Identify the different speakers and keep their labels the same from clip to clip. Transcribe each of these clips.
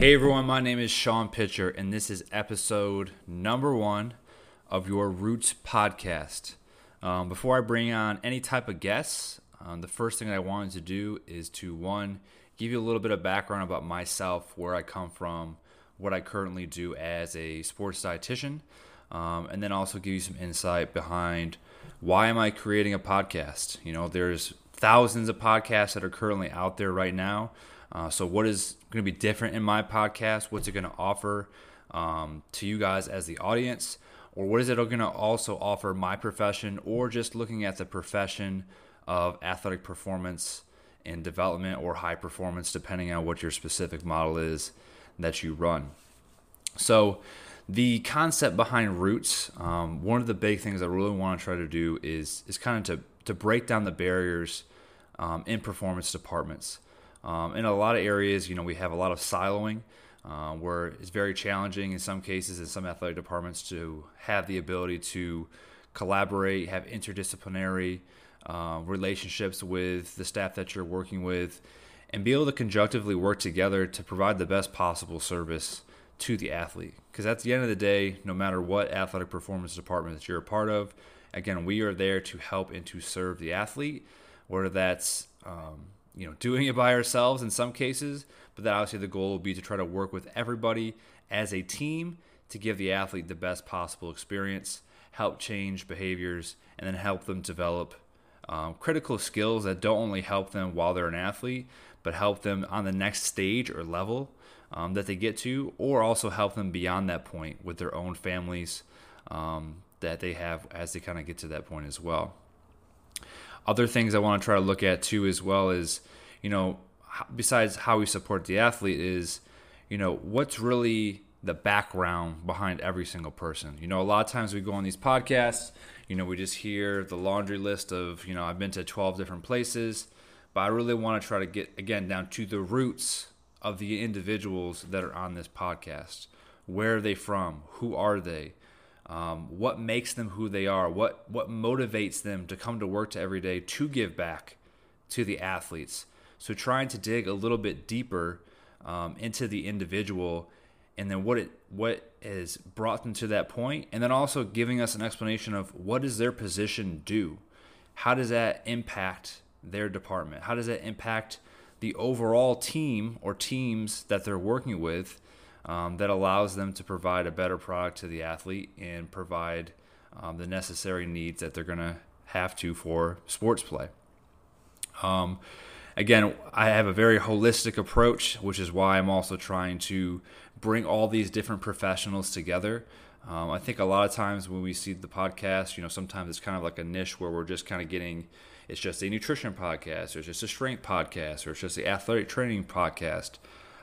Speaker 1: Hey everyone, my name is Shawn Pitcher, and this is episode number one of your Roots podcast. Um, before I bring on any type of guests, um, the first thing I wanted to do is to one, give you a little bit of background about myself, where I come from, what I currently do as a sports dietitian, um, and then also give you some insight behind why am I creating a podcast. You know, there's thousands of podcasts that are currently out there right now. Uh, so, what is going to be different in my podcast? What's it going to offer um, to you guys as the audience? Or what is it going to also offer my profession, or just looking at the profession of athletic performance and development or high performance, depending on what your specific model is that you run? So, the concept behind roots, um, one of the big things I really want to try to do is is kind of to to break down the barriers um, in performance departments. Um, in a lot of areas, you know, we have a lot of siloing. Uh, where it's very challenging in some cases in some athletic departments to have the ability to collaborate, have interdisciplinary uh, relationships with the staff that you're working with, and be able to conjunctively work together to provide the best possible service to the athlete. Because at the end of the day, no matter what athletic performance department that you're a part of, again, we are there to help and to serve the athlete, whether that's um, you know doing it by ourselves in some cases, but that obviously the goal will be to try to work with everybody as a team to give the athlete the best possible experience, help change behaviors, and then help them develop um, critical skills that don't only help them while they're an athlete, but help them on the next stage or level um, that they get to, or also help them beyond that point with their own families um, that they have as they kind of get to that point as well. Other things I want to try to look at too, as well is, you know, besides how we support the athlete, is, you know, what's really the background behind every single person. You know, a lot of times we go on these podcasts, you know, we just hear the laundry list of, you know, I've been to 12 different places, but I really want to try to get, again, down to the roots of the individuals that are on this podcast. Where are they from? Who are they? Um, what makes them who they are, what what motivates them to come to work to every day to give back to the athletes. So trying to dig a little bit deeper um, into the individual, and then what it what has brought them to that point, and then also giving us an explanation of what does their position do, how does that impact their department, how does that impact the overall team or teams that they're working with um, that allows them to provide a better product to the athlete and provide um, the necessary needs that they're going to have to for sports play. Um, again, I have a very holistic approach, which is why I'm also trying to bring all these different professionals together. Um, I think a lot of times when we see the podcast, you know, sometimes it's kind of like a niche where we're just kind of getting it's just a nutrition podcast, or it's just a strength podcast, or it's just the athletic training podcast.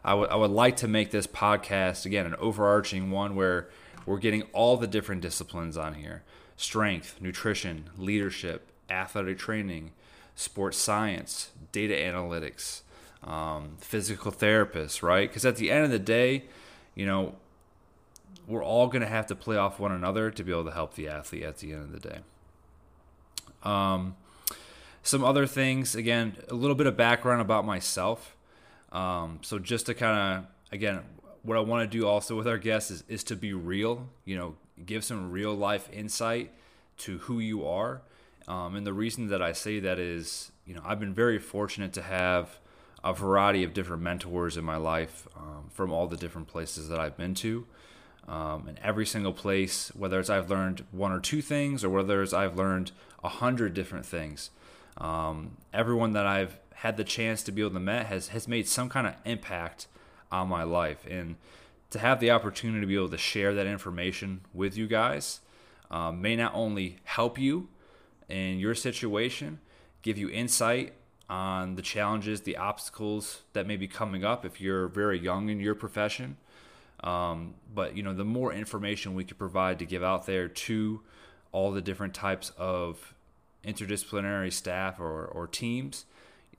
Speaker 1: I would I would like to make this podcast again an overarching one where we're getting all the different disciplines on here: strength, nutrition, leadership, athletic training, sports science, data analytics, um, physical therapists, right? Because at the end of the day, you know, we're all going to have to play off one another to be able to help the athlete at the end of the day. Um, some other things, again, a little bit of background about myself. Um, so just to kind of again, what I want to do also with our guests is, is to be real. You know, give some real life insight to who you are. Um, and the reason that I say that is, you know, I've been very fortunate to have a variety of different mentors in my life um, from all the different places that I've been to. Um, and every single place, whether it's I've learned one or two things or whether it's I've learned a hundred different things, um, everyone that I've had the chance to be able to met has has made some kind of impact on my life. And to have the opportunity to be able to share that information with you guys um, may not only help you in your situation give you insight on the challenges the obstacles that may be coming up if you're very young in your profession. Um, but you know the more information we could provide to give out there to all the different types of interdisciplinary staff or, or teams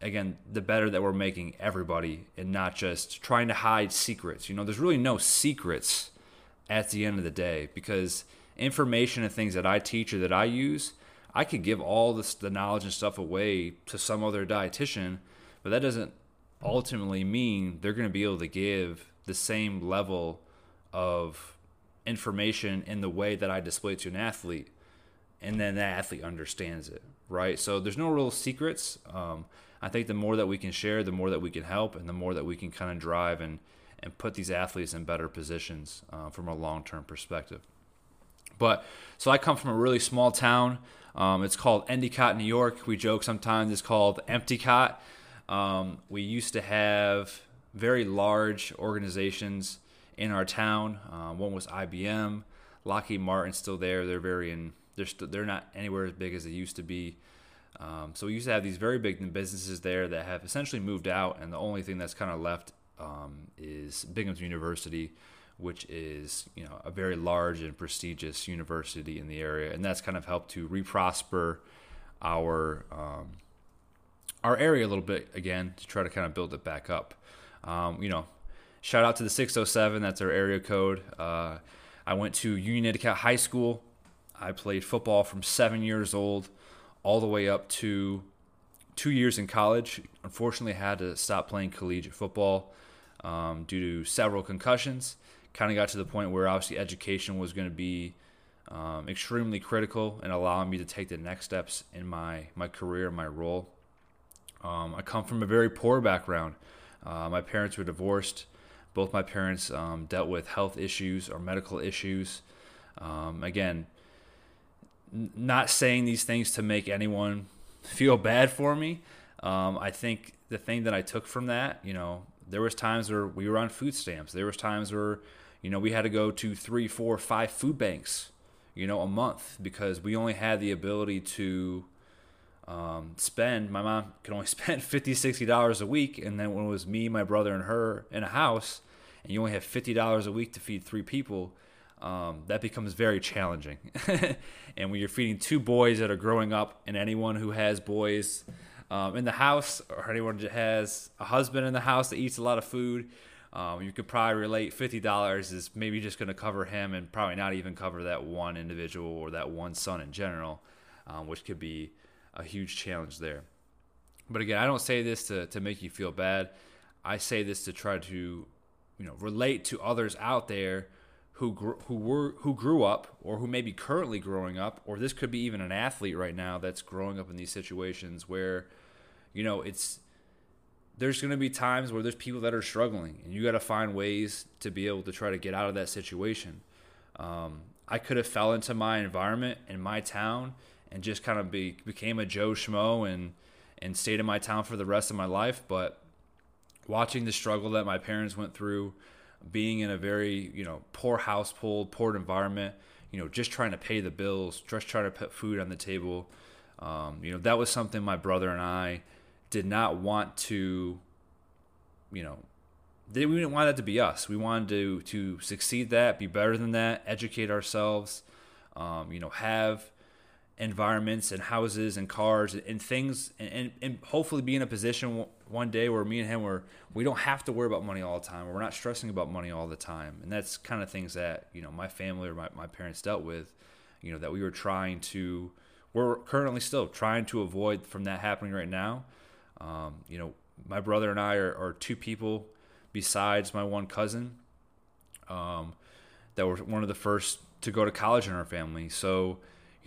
Speaker 1: again, the better that we're making everybody and not just trying to hide secrets. You know, there's really no secrets at the end of the day because information and things that I teach or that I use, I could give all this, the knowledge and stuff away to some other dietitian, but that doesn't ultimately mean they're going to be able to give the same level of information in the way that I display to an athlete, and then that athlete understands it, right? So there's no real secrets. Um, I think the more that we can share, the more that we can help, and the more that we can kind of drive and and put these athletes in better positions uh, from a long term perspective. But so I come from a really small town. Um, it's called Endicott, New York. We joke sometimes it's called Empty Cot. Um, we used to have very large organizations in our town. Uh, one was IBM, Lockheed Martin, still there. They're very in. They're they they're not anywhere as big as they used to be. Um, so we used to have these very big businesses there that have essentially moved out, and the only thing that's kind of left um, is Binghamton University, which is you know a very large and prestigious university in the area, and that's kind of helped to reprosper our um, our area a little bit again to try to kind of build it back up. Um, you know, shout out to the 607. That's our area code. Uh, I went to Union Endicott High School. I played football from seven years old all the way up to two years in college. Unfortunately, had to stop playing collegiate football um, due to several concussions. Kind of got to the point where obviously education was going to be um, extremely critical and allowing me to take the next steps in my my career, my role. Um, I come from a very poor background. Uh, my parents were divorced. Both my parents um, dealt with health issues or medical issues. Um, again, not saying these things to make anyone feel bad for me. Um, I think the thing that I took from that, you know, there was times where we were on food stamps. There was times where, you know, we had to go to three, four, five food banks, you know, a month because we only had the ability to um, spend. My mom could only spend 50 60 dollars a week, and then when it was me, my brother, and her in a house, and you only have fifty dollars a week to feed three people. Um, that becomes very challenging. and when you're feeding two boys that are growing up, and anyone who has boys um, in the house or anyone that has a husband in the house that eats a lot of food, um, you could probably relate $50 is maybe just going to cover him and probably not even cover that one individual or that one son in general, um, which could be a huge challenge there. But again, I don't say this to, to make you feel bad. I say this to try to, you know, relate to others out there who gr- who were who grew up or who may be currently growing up, or this could be even an athlete right now that's growing up in these situations where you know, it's there's going to be times where there's people that are struggling, and you got to find ways to be able to try to get out of that situation. Um, I could have fell into my environment in my town and just kind of be became a Joe Schmo and and stayed in my town for the rest of my life. But watching the struggle that my parents went through, being in a very you know poor household, poor environment, you know, just trying to pay the bills, just trying to put food on the table. Um, you know, that was something my brother and I did not want to, you know, we didn't want that to be us. We wanted to to succeed that, be better than that, educate ourselves, um, you know, have environments and houses and cars and things, and, and, hopefully be in a position one day where me and him were we don't have to worry about money all the time. We're not stressing about money all the time, and that's kind of things that you know my family or my, my parents dealt with. You know that we were trying to, we're currently still trying to avoid from that happening right now. Um, you know, my brother and I are, are, two people besides my one cousin um, that were one of the first to go to college in our family. So,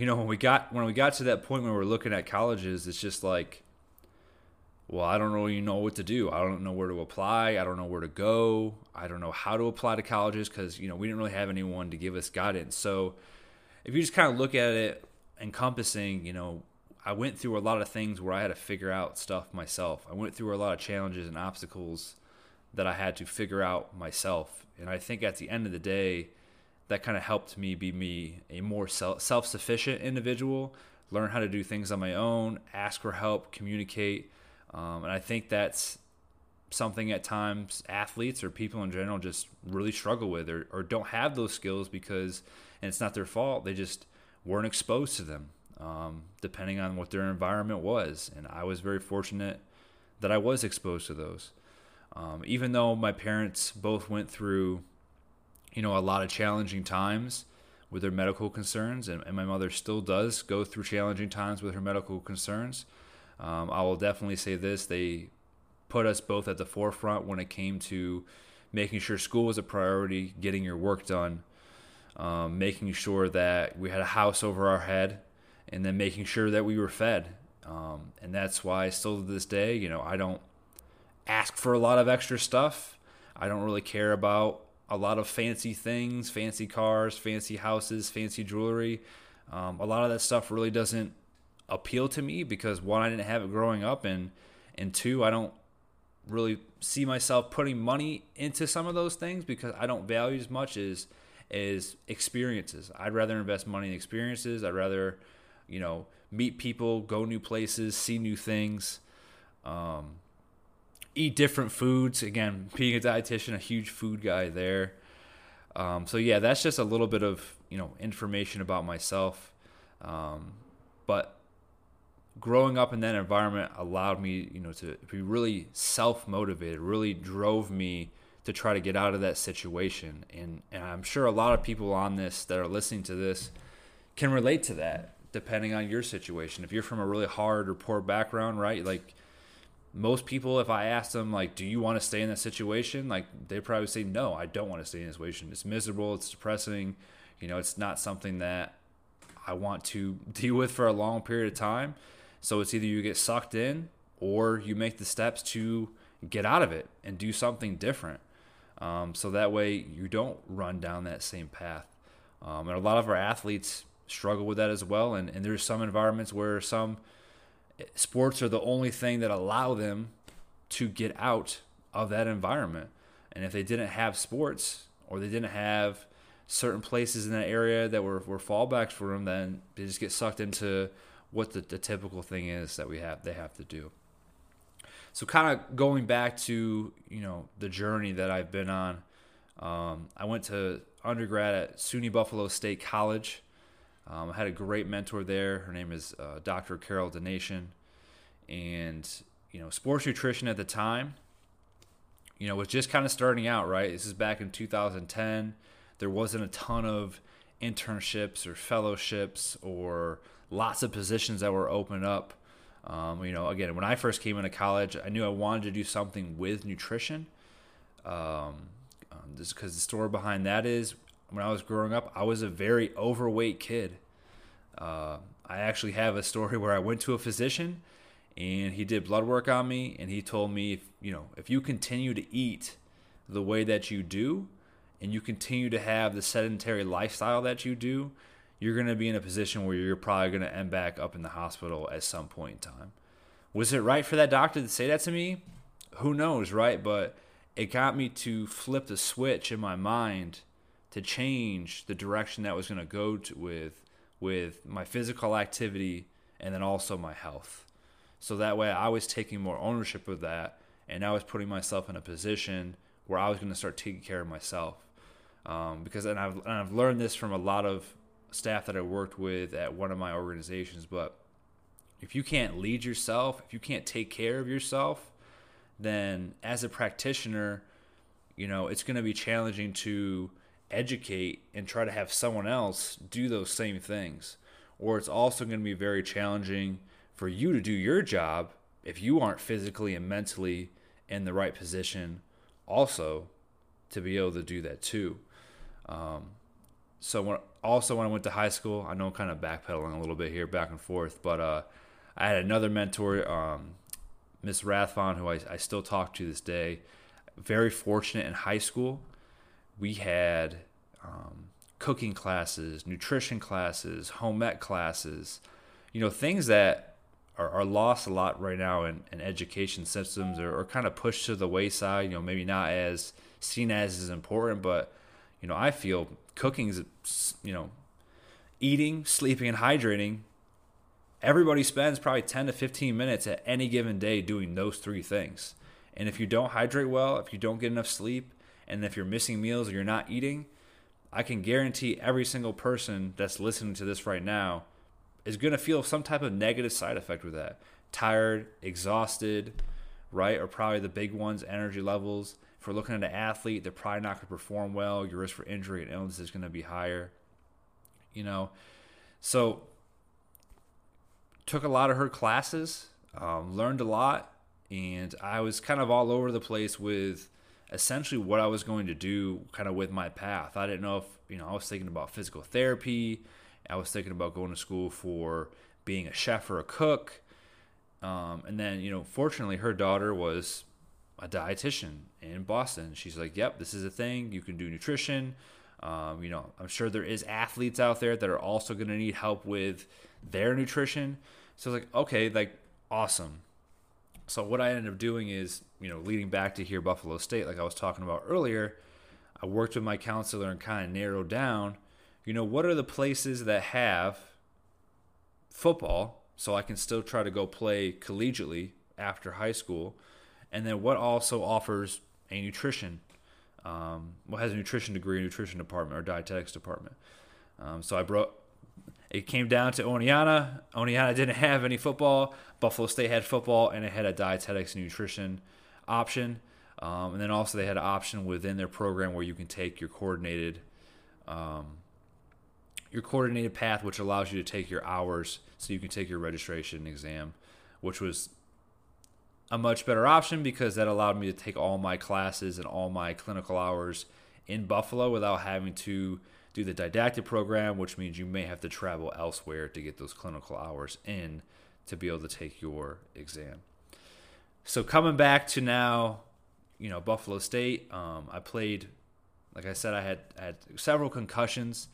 Speaker 1: you know, when we got when we got to that point where we're looking at colleges, it's just like, well, I don't really know what to do. I don't know where to apply. I don't know where to go. I don't know how to apply to colleges because you know we didn't really have anyone to give us guidance. So, if you just kind of look at it encompassing, you know, I went through a lot of things where I had to figure out stuff myself. I went through a lot of challenges and obstacles that I had to figure out myself. And I think at the end of the day, that kind of helped me be me, a more self sufficient individual, learn how to do things on my own, ask for help, communicate. Um, and I think that's something at times athletes or people in general just really struggle with or, or don't have those skills because, and it's not their fault, they just weren't exposed to them um, depending on what their environment was. And I was very fortunate that I was exposed to those. Um, even though my parents both went through, you know, a lot of challenging times with their medical concerns, and, and my mother still does go through challenging times with her medical concerns. Um, I will definitely say this: they put us both at the forefront when it came to making sure school was a priority, getting your work done, um, making sure that we had a house over our head, and then making sure that we were fed. Um, and that's why still to this day, you know, I don't ask for a lot of extra stuff. I don't really care about a lot of fancy things, fancy cars, fancy houses, fancy jewelry. Um, a lot of that stuff really doesn't appeal to me because one, I didn't have it growing up, and and two, I don't really see myself putting money into some of those things because I don't value as much as as experiences. I'd rather invest money in experiences. I'd rather, you know, meet people, go new places, see new things, um, eat different foods. Again, being a dietitian, a huge food guy there. Um, so yeah, that's just a little bit of you know information about myself. Um, but growing up in that environment allowed me, you know, to be really self motivated. Really drove me to try to get out of that situation. And and I'm sure a lot of people on this that are listening to this can relate to that, depending on your situation. If you're from a really hard or poor background, right? Like most people, if I asked them, like, do you want to stay in that situation? Like, they probably say, no, I don't want to stay in this situation. It's miserable. It's depressing. You know, it's not something that I want to deal with for a long period of time. So it's either you get sucked in or you make the steps to get out of it and do something different. Um, so that way you don't run down that same path. Um, and a lot of our athletes struggle with that as well. And, and there's some environments where some sports are the only thing that allow them to get out of that environment. And if they didn't have sports or they didn't have certain places in that area that were, were fallbacks for them, then they just get sucked into what the, the typical thing is that we have they have to do. So kind of going back to you know the journey that I've been on. Um, I went to undergrad at SUNY Buffalo State College. Um, I had a great mentor there. Her name is uh, Dr. Carol Donation, and you know sports nutrition at the time, you know, was just kind of starting out. Right, this is back in 2010. There wasn't a ton of internships or fellowships or lots of positions that were open up. Um, you know, again, when I first came into college, I knew I wanted to do something with nutrition. Um, um, just because the story behind that is when I was growing up, I was a very overweight kid. Uh, I actually have a story where I went to a physician and he did blood work on me and he told me, if, you know, if you continue to eat the way that you do and you continue to have the sedentary lifestyle that you do, you're going to be in a position where you're probably going to end back up in the hospital at some point in time. Was it right for that doctor to say that to me? Who knows, right? But it got me to flip the switch in my mind to change the direction that was going to go with with my physical activity and then also my health. So that way I was taking more ownership of that and I was putting myself in a position where I was going to start taking care of myself. Um, because and I've, and I've learned this from a lot of staff that I worked with at one of my organizations, but if you can't lead yourself, if you can't take care of yourself, then as a practitioner, you know, it's going to be challenging to educate and try to have someone else do those same things. Or it's also going to be very challenging for you to do your job if you aren't physically and mentally in the right position, also to be able to do that too. Um, so when, also when I went to high school, I know I'm kind of backpedaling a little bit here, back and forth, but uh, I had another mentor, um, Miss who I, I still talk to this day. Very fortunate in high school, we had um, cooking classes, nutrition classes, home ec classes, you know, things that are, are lost a lot right now in, in education systems or, or kind of pushed to the wayside, you know, maybe not as seen as as important, but you know, I feel cooking is, you know, eating, sleeping, and hydrating. Everybody spends probably 10 to 15 minutes at any given day doing those three things. And if you don't hydrate well, if you don't get enough sleep, and if you're missing meals or you're not eating, I can guarantee every single person that's listening to this right now is going to feel some type of negative side effect with that. Tired, exhausted, right? Or probably the big ones, energy levels. If we're looking at an athlete, they're probably not going to perform well. Your risk for injury and illness is going to be higher. You know, so took a lot of her classes, um, learned a lot, and I was kind of all over the place with essentially what I was going to do kind of with my path. I didn't know if, you know, I was thinking about physical therapy. I was thinking about going to school for being a chef or a cook. Um, and then, you know, fortunately, her daughter was a dietitian in Boston. She's like, yep, this is a thing. You can do nutrition. Um, you know, I'm sure there is athletes out there that are also going to need help with their nutrition. So it's like, okay, like awesome. So what I ended up doing is, you know, leading back to here Buffalo State, like I was talking about earlier, I worked with my counselor and kind of narrowed down, you know, what are the places that have football so I can still try to go play collegiately after high school, and then what also offers a nutrition, um, what has a nutrition degree, nutrition department or dietetics department. Um, so I brought it came down to Oneonta. Oneonta didn't have any football. Buffalo State had football, and it had a dietetics nutrition option. Um, and then also they had an option within their program where you can take your coordinated, um, your coordinated path, which allows you to take your hours, so you can take your registration exam, which was a much better option because that allowed me to take all my classes and all my clinical hours in Buffalo without having to do the didactic program, which means you may have to travel elsewhere to get those clinical hours in to be able to take your exam. So coming back to now, you know, Buffalo State, um, I played, like I said, I had had several concussions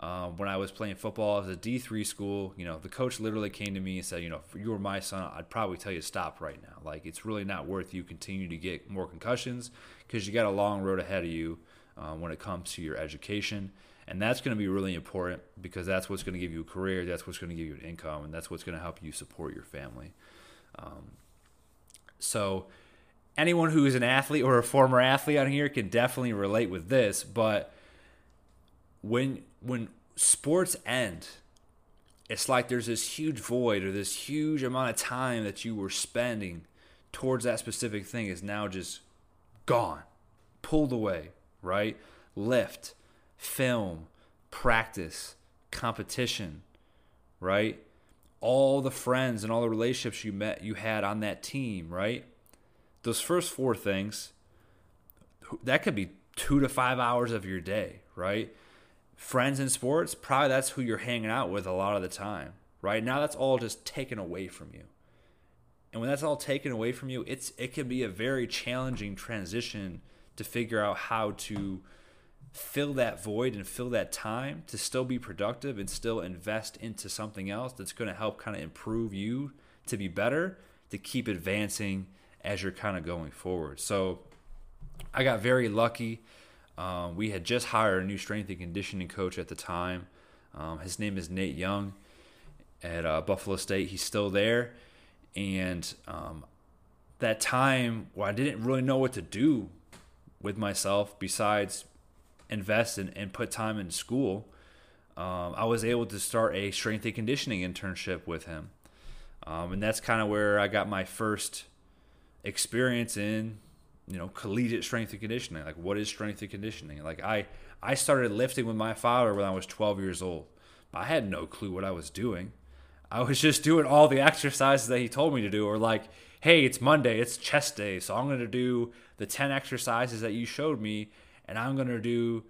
Speaker 1: um, when I was playing football as a D three school. You know, the coach literally came to me and said, you know, if you were my son, I'd probably tell you to stop right now. Like it's really not worth you continue to get more concussions because you got a long road ahead of you um, when it comes to your education. And that's going to be really important because that's what's going to give you a career, that's what's going to give you an income, and that's what's going to help you support your family. Um, so, anyone who is an athlete or a former athlete on here can definitely relate with this. But when when sports end, it's like there's this huge void or this huge amount of time that you were spending towards that specific thing is now just gone, pulled away, right? Lift film, practice, competition, right? All the friends and all the relationships you met you had on that team, right? Those first four things that could be 2 to 5 hours of your day, right? Friends in sports, probably that's who you're hanging out with a lot of the time, right? Now that's all just taken away from you. And when that's all taken away from you, it's it can be a very challenging transition to figure out how to fill that void and fill that time to still be productive and still invest into something else that's going to help kind of improve you to be better to keep advancing as you're kind of going forward. So I got very lucky. Um, we had just hired a new strength and conditioning coach at the time. Um, his name is Nate Young at uh, Buffalo State. He's still there. And um, that time where I didn't really know what to do with myself besides invest and, and put time in school, um, I was able to start a strength and conditioning internship with him. Um, and that's kind of where I got my first experience in, you know, collegiate strength and conditioning. Like, what is strength and conditioning? Like, I, I started lifting with my father when I was 12 years old. I had no clue what I was doing. I was just doing all the exercises that he told me to do, or like, hey, it's Monday, it's chest day, so I'm going to do the 10 exercises that you showed me and I'm going to do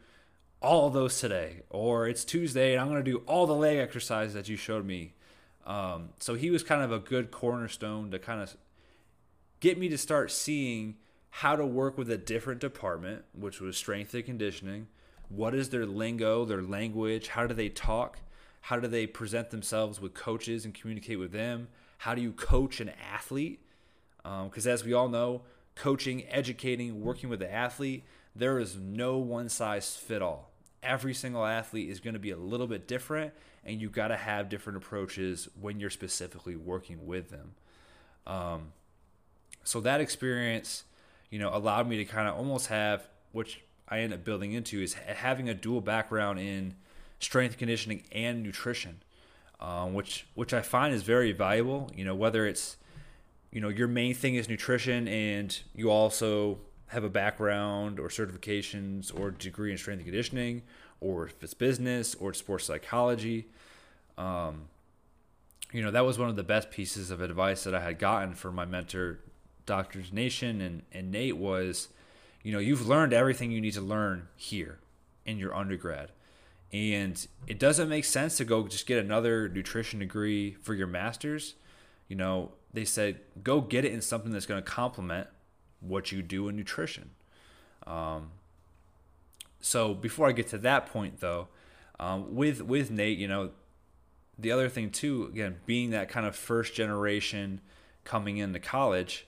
Speaker 1: all those today. Or it's Tuesday and I'm going to do all the leg exercises that you showed me. Um, so he was kind of a good cornerstone to kind of get me to start seeing how to work with a different department, which was strength and conditioning. What is their lingo, their language? How do they talk? How do they present themselves with coaches and communicate with them? How do you coach an athlete? Because um, as we all know, coaching, educating, working with the athlete, there is no one size fit all. Every single athlete is going to be a little bit different, and you got to have different approaches when you're specifically working with them. Um, so that experience, you know, allowed me to kind of almost have, which I end up building into, is having a dual background in strength conditioning and nutrition, um, which which I find is very valuable. You know, whether it's you know your main thing is nutrition and you also have a background or certifications or degree in strength and conditioning, or if it's business or sports psychology. Um, you know, that was one of the best pieces of advice that I had gotten from my mentor, Doctors Nation and, and Nate was, you know, you've learned everything you need to learn here in your undergrad. And it doesn't make sense to go just get another nutrition degree for your master's. You know, they said go get it in something that's going to complement what you do in nutrition. Um, so before I get to that point, though, um, with with Nate, you know, the other thing too, again, being that kind of first generation coming into college,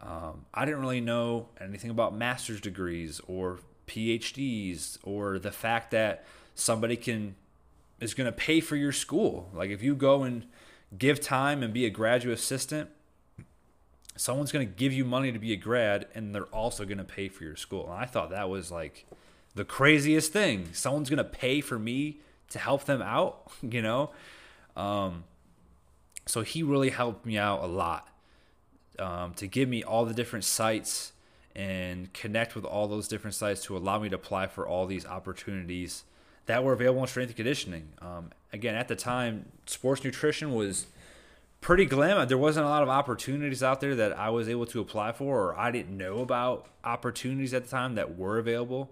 Speaker 1: um, I didn't really know anything about master's degrees or PhDs or the fact that somebody can is going to pay for your school. Like if you go and give time and be a graduate assistant, someone's going to give you money to be a grad and they're also going to pay for your school. And I thought that was like the craziest thing. Someone's going to pay for me to help them out, you know? Um, so he really helped me out a lot um, to give me all the different sites and connect with all those different sites to allow me to apply for all these opportunities that were available in strength and conditioning. Um, again, at the time, sports nutrition was pretty glam. There wasn't a lot of opportunities out there that I was able to apply for, or I didn't know about opportunities at the time that were available,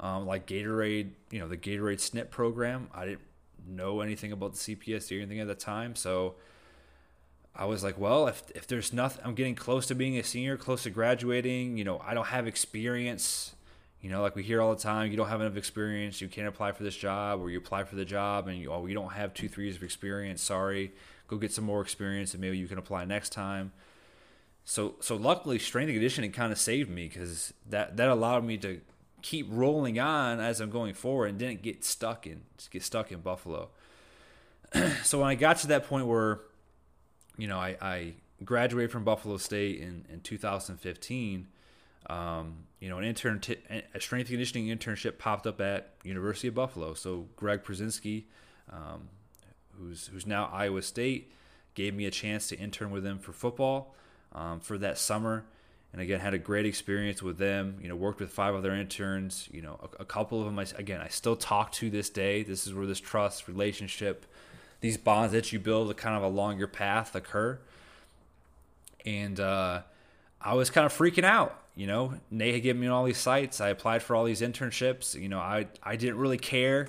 Speaker 1: um, like Gatorade, you know, the Gatorade SNP program. I didn't know anything about the CPS or anything at the time, so I was like, well, if if there's nothing, I'm getting close to being a senior, close to graduating. You know, I don't have experience. You know, like we hear all the time, you don't have enough experience, you can't apply for this job, or you apply for the job and you oh, you don't have two, three years of experience. Sorry, go get some more experience, and maybe you can apply next time. So, so luckily, strength and conditioning kind of saved me because that that allowed me to keep rolling on as I'm going forward and didn't get stuck in get stuck in Buffalo. so when I got to that point where you know, I, I graduated from Buffalo State in, in 2015. Um, you know, an intern, t- a strength conditioning internship popped up at University of Buffalo. So Greg Przinski, um, who's who's now Iowa State, gave me a chance to intern with them for football um, for that summer. And again, had a great experience with them. You know, worked with five other interns. You know, a, a couple of them. I, again, I still talk to this day. This is where this trust relationship these bonds that you build kind of along your path occur. And uh, I was kind of freaking out. You know, Nate had given me all these sites. I applied for all these internships. You know, I I didn't really care.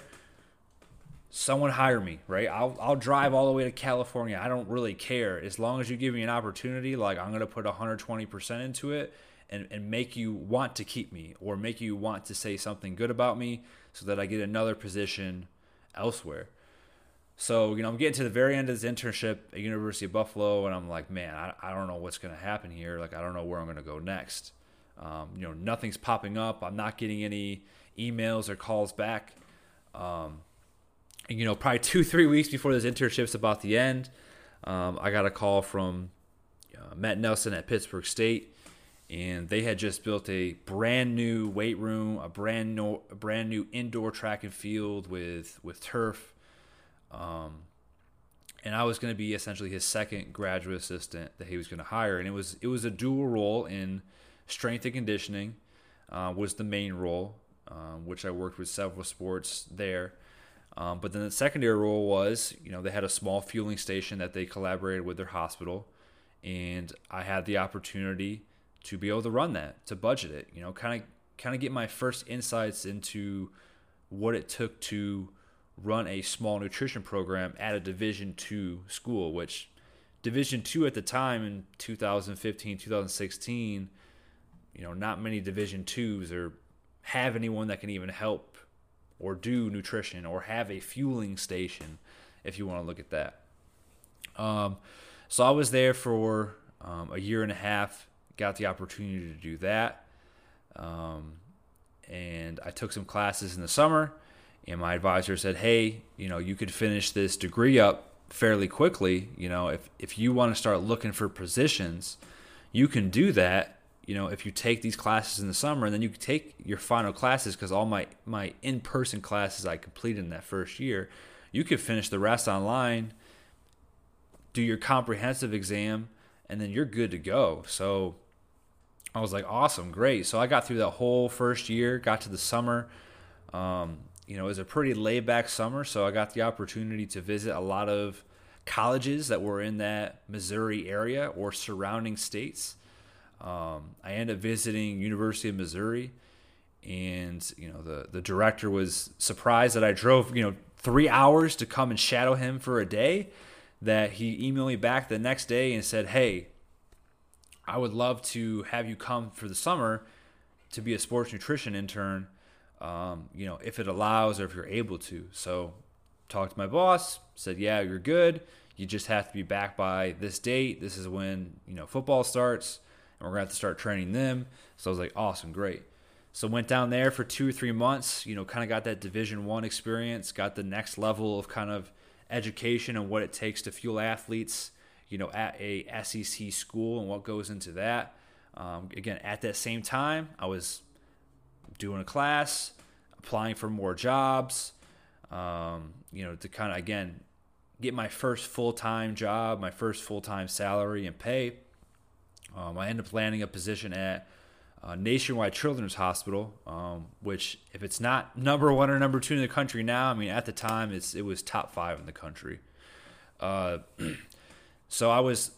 Speaker 1: Someone hire me, right? I'll I'll drive all the way to California. I don't really care as long as you give me an opportunity. Like I'm gonna put 120 percent into it. And, and make you want to keep me or make you want to say something good about me so that I get another position elsewhere. So, you know, I'm getting to the very end of this internship at University of Buffalo, and I'm like, man, I, I don't know what's going to happen here. Like, I don't know where I'm going to go next. Um, you know, nothing's popping up. I'm not getting any emails or calls back. Um, you know, probably two, three weeks before this internship's about the end, um, I got a call from uh, Matt Nelson at Pittsburg State, and they had just built a brand new weight room, a brand new, a brand new indoor track and field with with turf um, and I was going to be essentially his second graduate assistant that he was going to hire, and it was it was a dual role in strength and conditioning uh, was the main role, um, which I worked with several sports there. Um, but then the secondary role was, you know, they had a small fueling station that they collaborated with their hospital, and I had the opportunity to be able to run that, to budget it, you know, kind of kind of get my first insights into what it took to run a small nutrition program at a Division two school, which Division two at the time in 2015, 2016, you know, not many Division twos or have anyone that can even help or do nutrition or have a fueling station, if you want to look at that. Um, so I was there for um, a year and a half, got the opportunity to do that. Um, and I took some classes in the summer and my advisor said, "Hey, you know, you could finish this degree up fairly quickly. You know, if if you want to start looking for positions, you can do that. You know, if you take these classes in the summer, and then you take your final classes because all my my in person classes I completed in that first year, you could finish the rest online, do your comprehensive exam, and then you're good to go. So." I was like, awesome, great. So I got through that whole first year, got to the summer. Um, you know, it was a pretty laid back summer, so I got the opportunity to visit a lot of colleges that were in that Missouri area or surrounding states. Um, I ended up visiting University of Missouri, and you know the the director was surprised that I drove you know three hours to come and shadow him for a day. That he emailed me back the next day and said, "Hey, I would love to have you come for the summer to be a sports nutrition intern. Um, you know, if it allows or if you're able to." So, talked to my boss. Said, "Yeah, you're good. You just have to be back by this date. This is when you know football starts." And we're gonna have to start training them. So I was like, awesome, great. So went down there for two or three months. You know, kind of got that Division One experience, got the next level of kind of education and what it takes to fuel athletes. You know, at a SEC school and what goes into that. Um, again, at that same time, I was doing a class, applying for more jobs. Um, you know, to kind of again get my first full time job, my first full time salary and pay. Um, I ended up landing a position at uh, Nationwide Children's Hospital, um, which, if it's not number one or number two in the country now, I mean, at the time, it's, it was top five in the country. Uh, so I was,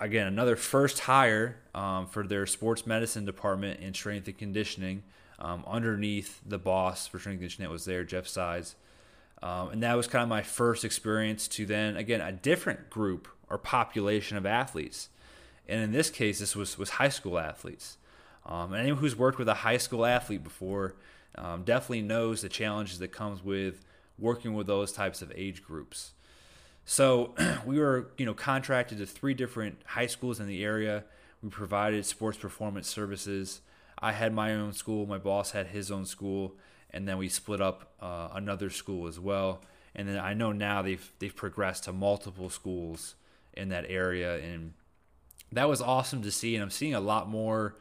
Speaker 1: again, another first hire um, for their sports medicine department in strength and conditioning um, underneath the boss for strength and conditioning that was there, Jeff Size. Um, and that was kind of my first experience to then, again, a different group or population of athletes and in this case, this was was high school athletes. Um, and anyone who's worked with a high school athlete before um, definitely knows the challenges that comes with working with those types of age groups. So we were, you know, contracted to three different high schools in the area. We provided sports performance services. I had my own school. My boss had his own school, and then we split up uh, another school as well. And then I know now they've they've progressed to multiple schools in that area, and that was awesome to see. And I'm seeing a lot more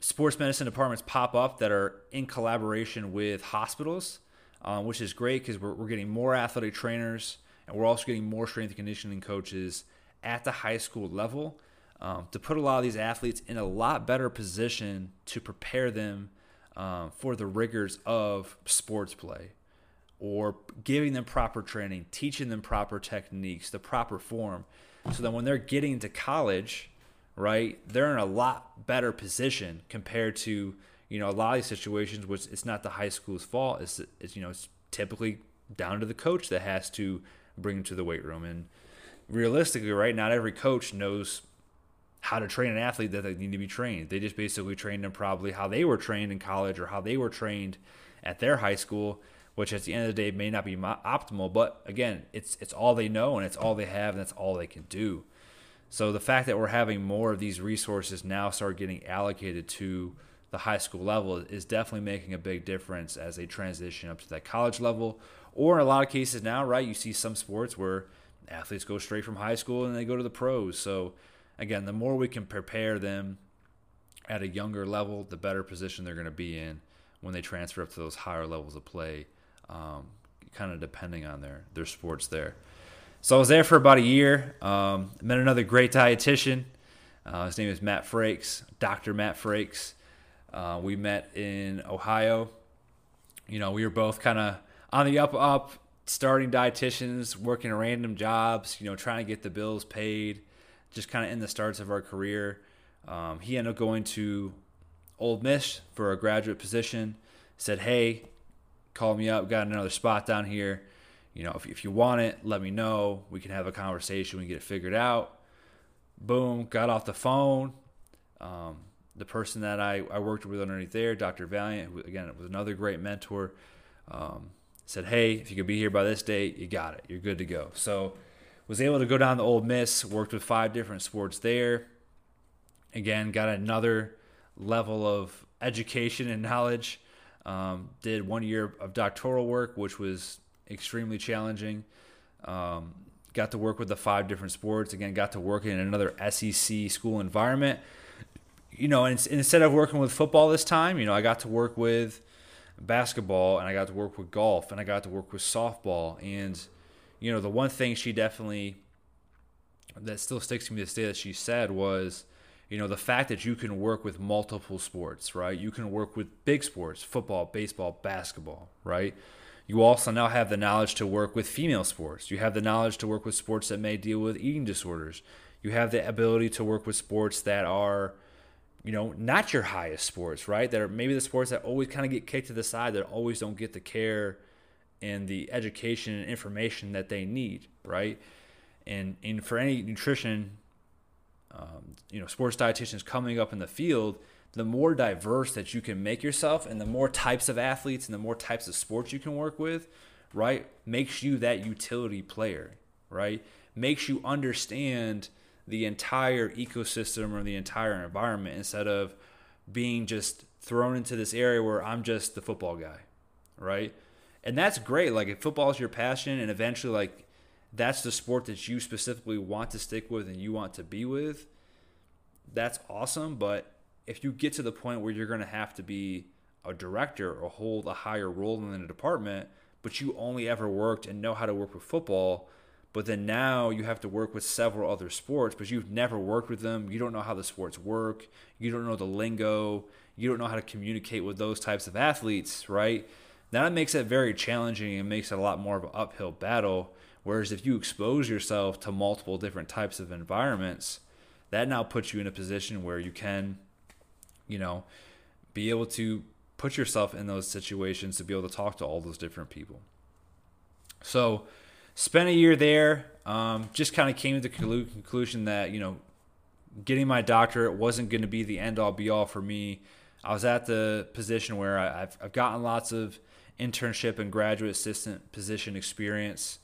Speaker 1: sports medicine departments pop up that are in collaboration with hospitals, um, which is great because we're, we're getting more athletic trainers and we're also getting more strength and conditioning coaches at the high school level um, to put a lot of these athletes in a lot better position to prepare them um, for the rigors of sports play or giving them proper training, teaching them proper techniques, the proper form so that when they're getting to college, right, they're in a lot better position compared to you know a lot of these situations, which it's not the high school's fault. It's, it's you know it's typically down to the coach that has to bring them to the weight room. And realistically, right, not every coach knows how to train an athlete that they need to be trained. They just basically trained them probably how they were trained in college or how they were trained at their high school which at the end of the day may not be optimal. But again, it's it's all they know and it's all they have and that's all they can do. So the fact that we're having more of these resources now start getting allocated to the high school level is definitely making a big difference as they transition up to that college level. Or in a lot of cases now, right, you see some sports where athletes go straight from high school and they go to the pros. So again, the more we can prepare them at a younger level, the better position they're going to be in when they transfer up to those higher levels of play um, kind of depending on their their sports there. So I was there for about a year. Um, met another great dietitian. Uh, his name is Matt Frakes, Dr. Matt Frakes. Uh, we met in Ohio. You know, we were both kind of on the up up, starting dietitians, working random jobs. You know, trying to get the bills paid. Just kind of in the starts of our career. Um, he ended up going to Ole Miss for a graduate position. Said, "Hey, call me up. Got another spot down here. You know, if, if you want it, let me know. We can have a conversation. We can get it figured out. Boom. Got off the phone. Um, the person that I, I worked with underneath there, Dr. Valiant, who again was another great mentor, um, said, "Hey, if you could be here by this date, you got it. You're good to go." So, was able to go down to Ole Miss. Worked with five different sports there. Again, got another level of education and knowledge um, did one year of doctoral work, which was extremely challenging. Um, got to work with the five different sports. Again, got to work in another SEC school environment. You know, and instead of working with football this time, you know, I got to work with basketball and I got to work with golf and I got to work with softball. And, you know, the one thing she definitely that still sticks to me this day that she said was, you know the fact that you can work with multiple sports right you can work with big sports football baseball basketball right you also now have the knowledge to work with female sports you have the knowledge to work with sports that may deal with eating disorders You have the ability to work with sports that are, you know, not your highest sports, right? That are maybe the sports that always kind of get kicked to the side, that always don't get the care and the education and information that they need, right? And and for any nutrition, um, you know, sports dietitians coming up in the field, the more diverse that you can make yourself, and the more types of athletes and the more types of sports you can work with, right, makes you that utility player, right? Makes you understand the entire ecosystem or the entire environment instead of being just thrown into this area where I'm just the football guy, right? And that's great. Like if football is your passion and eventually like that's the sport that you specifically want to stick with and you want to be with, that's awesome. But if you get to the point where you're going to have to be a director or hold a higher role in the department, but you only ever worked and know how to work with football, but then now you have to work with several other sports, but you've never worked with them. You don't know how the sports work. You don't know the lingo. You don't know how to communicate with those types of athletes, right? Now That makes it very challenging and makes it a lot more of an uphill battle. Whereas if you expose yourself to multiple different types of environments, that now puts you in a position where you can, you know, be able to put yourself in those situations to be able to talk to all those different people. So, spent a year there. Um, just kind of came to the conclusion that you know, getting my doctorate wasn't going to be the end all be all for me. I was at the position where I, have I've gotten lots of internship and graduate assistant position experience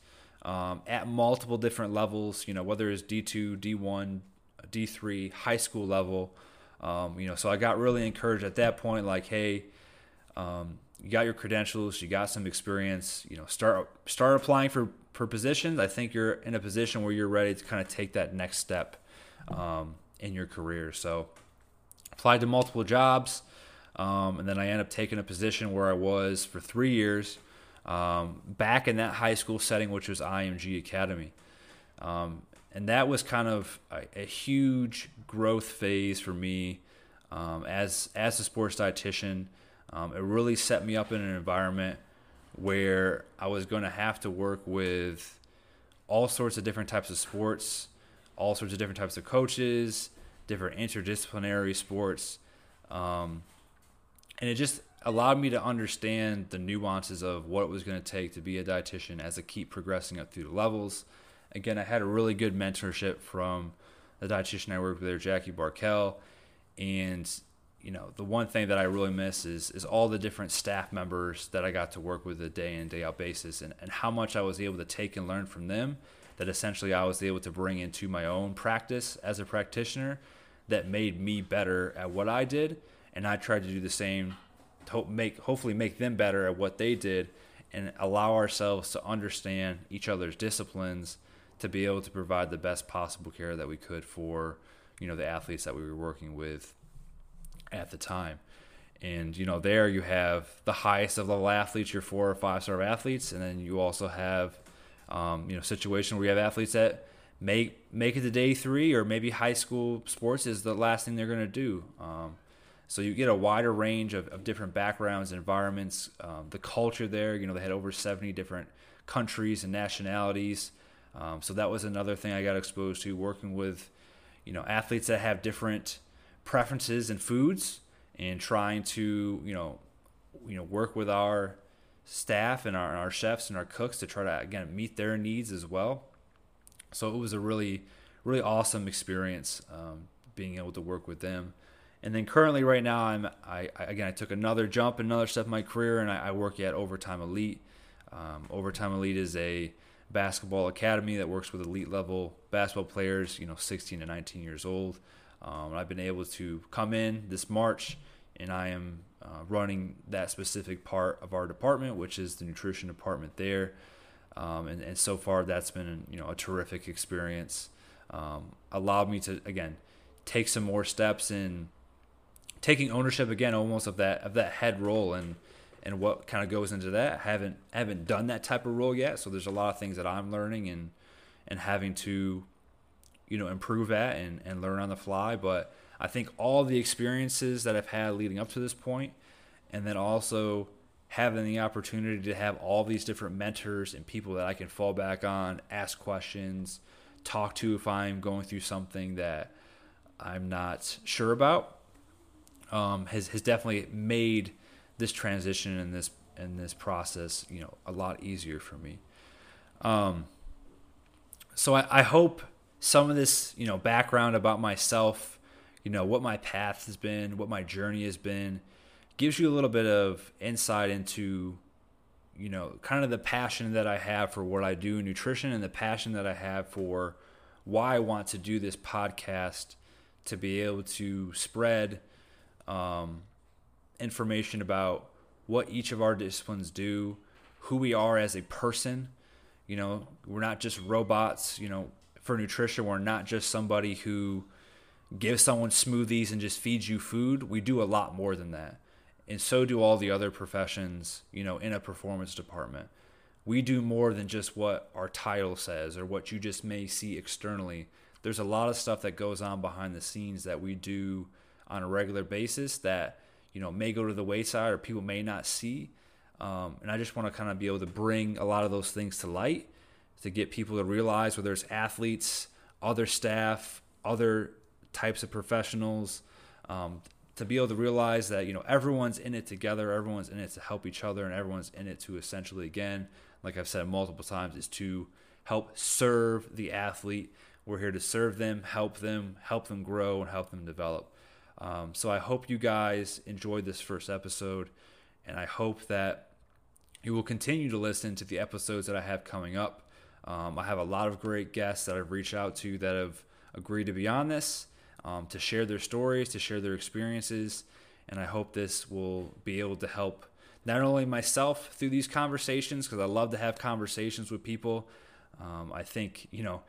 Speaker 1: um, at multiple different levels. You know, whether it's D two, D one, D three, high school level. Um, you know, so I got really encouraged at that point. Like, hey, um, you got your credentials, you got some experience. You know, start start applying for for positions. I think you're in a position where you're ready to kind of take that next step um, in your career. So, applied to multiple jobs. Um, and then I ended up taking a position where I was for three years um, back in that high school setting, which was IMG Academy. Um, and that was kind of a, a huge growth phase for me um, as, as a sports dietitian. Um, it really set me up in an environment where I was going to have to work with all sorts of different types of sports, all sorts of different types of coaches, different interdisciplinary sports. Um, and it just allowed me to understand the nuances of what it was going to take to be a dietitian as I keep progressing up through the levels. Again, I had a really good mentorship from the dietitian I worked with there, Jackie Barkell, and you know the one thing that I really miss is is all the different staff members that I got to work with a day in day out basis, and and how much I was able to take and learn from them. That essentially I was able to bring into my own practice as a practitioner, that made me better at what I did and I tried to do the same hope make hopefully make them better at what they did and allow ourselves to understand each other's disciplines to be able to provide the best possible care that we could for you know the athletes that we were working with at the time. And you know there you have the highest of level athletes your four or five star athletes. And then you also have um, you know situation where you have athletes that make make it to D three or maybe high school sports is the last thing they're going to do. Um, so you get a wider range of, of different backgrounds and environments. Um, the culture there, you know, they had over 70 different countries and nationalities. Um, so that was another thing I got exposed to working with, you know, athletes that have different preferences and foods and trying to, you know, you know, work with our staff and our, our chefs and our cooks to try to again meet their needs as well. So it was a really, really awesome experience um, being able to work with them. And then currently, right now, I'm I, I again I took another jump, another step in my career, and I, I work at Overtime Elite. Um, Overtime Elite is a basketball academy that works with elite level basketball players, you know, 16 to 19 years old. Um, I've been able to come in this March, and I am uh, running that specific part of our department, which is the nutrition department there. Um, and, and so far, that's been you know a terrific experience. Um, allowed me to again take some more steps in taking ownership again almost of that of that head role and and what kind of goes into that. I haven't haven't done that type of role yet, so there's a lot of things that I'm learning and and having to you know improve at and and learn on the fly. But I think all the experiences that I've had leading up to this point, and then also having the opportunity to have all these different mentors and people that I can fall back on, ask questions, talk to if I'm going through something that I'm not sure about. Um, has has definitely made this transition and this in this process, you know, a lot easier for me. Um, so I, I hope some of this, you know, background about myself, you know, what my path has been, what my journey has been, gives you a little bit of insight into, you know, kind of the passion that I have for what I do in nutrition and the passion that I have for why I want to do this podcast to be able to spread um, information about what each of our disciplines do, who we are as a person. You know, we're not just robots, you know, for nutrition. We're not just somebody who gives someone smoothies and just feeds you food. We do a lot more than that. And so do all the other professions, you know, in a performance department. We do more than just what our title says or what you just may see externally. There's a lot of stuff that goes on behind the scenes that we do on a regular basis that you know may go to the wayside or people may not see. Um, and I just want to kind of be able to bring a lot of those things to light to get people to realize whether it's athletes, other staff, other types of professionals, um, to be able to realize that you know everyone's in it together, everyone's in it to help each other, and everyone's in it to essentially again, like I've said multiple times, is to help serve the athlete. We're here to serve them, help them, help them grow, and help them develop. Um, so I hope you guys enjoyed this first episode, and I hope that you will continue to listen to the episodes that I have coming up. Um, I have a lot of great guests that I've reached out to that have agreed to be on this, um, to share their stories, to share their experiences, and I hope this will be able to help not only myself through these conversations, because I love to have conversations with people. Um, I think, you know,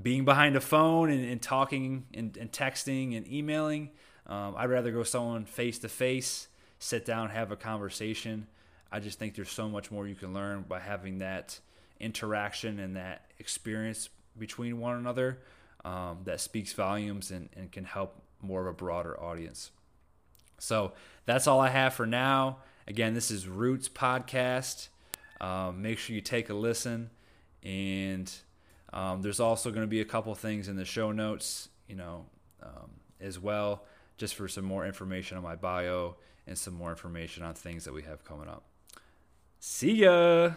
Speaker 1: being behind a phone and, and talking and, and, texting and emailing um, I'd rather go someone face to face, sit down, have a conversation. I just think there's so much more you can learn by having that interaction and that experience between one another um, that speaks volumes and, and can help more of a broader audience. So that's all I have for now. Again, this is Roots Podcast. Um, make sure you take a listen. And um, there's also going to be a couple things in the show notes, you know, um, as well just for some more information on my bio and some more information on things that we have coming up. See ya!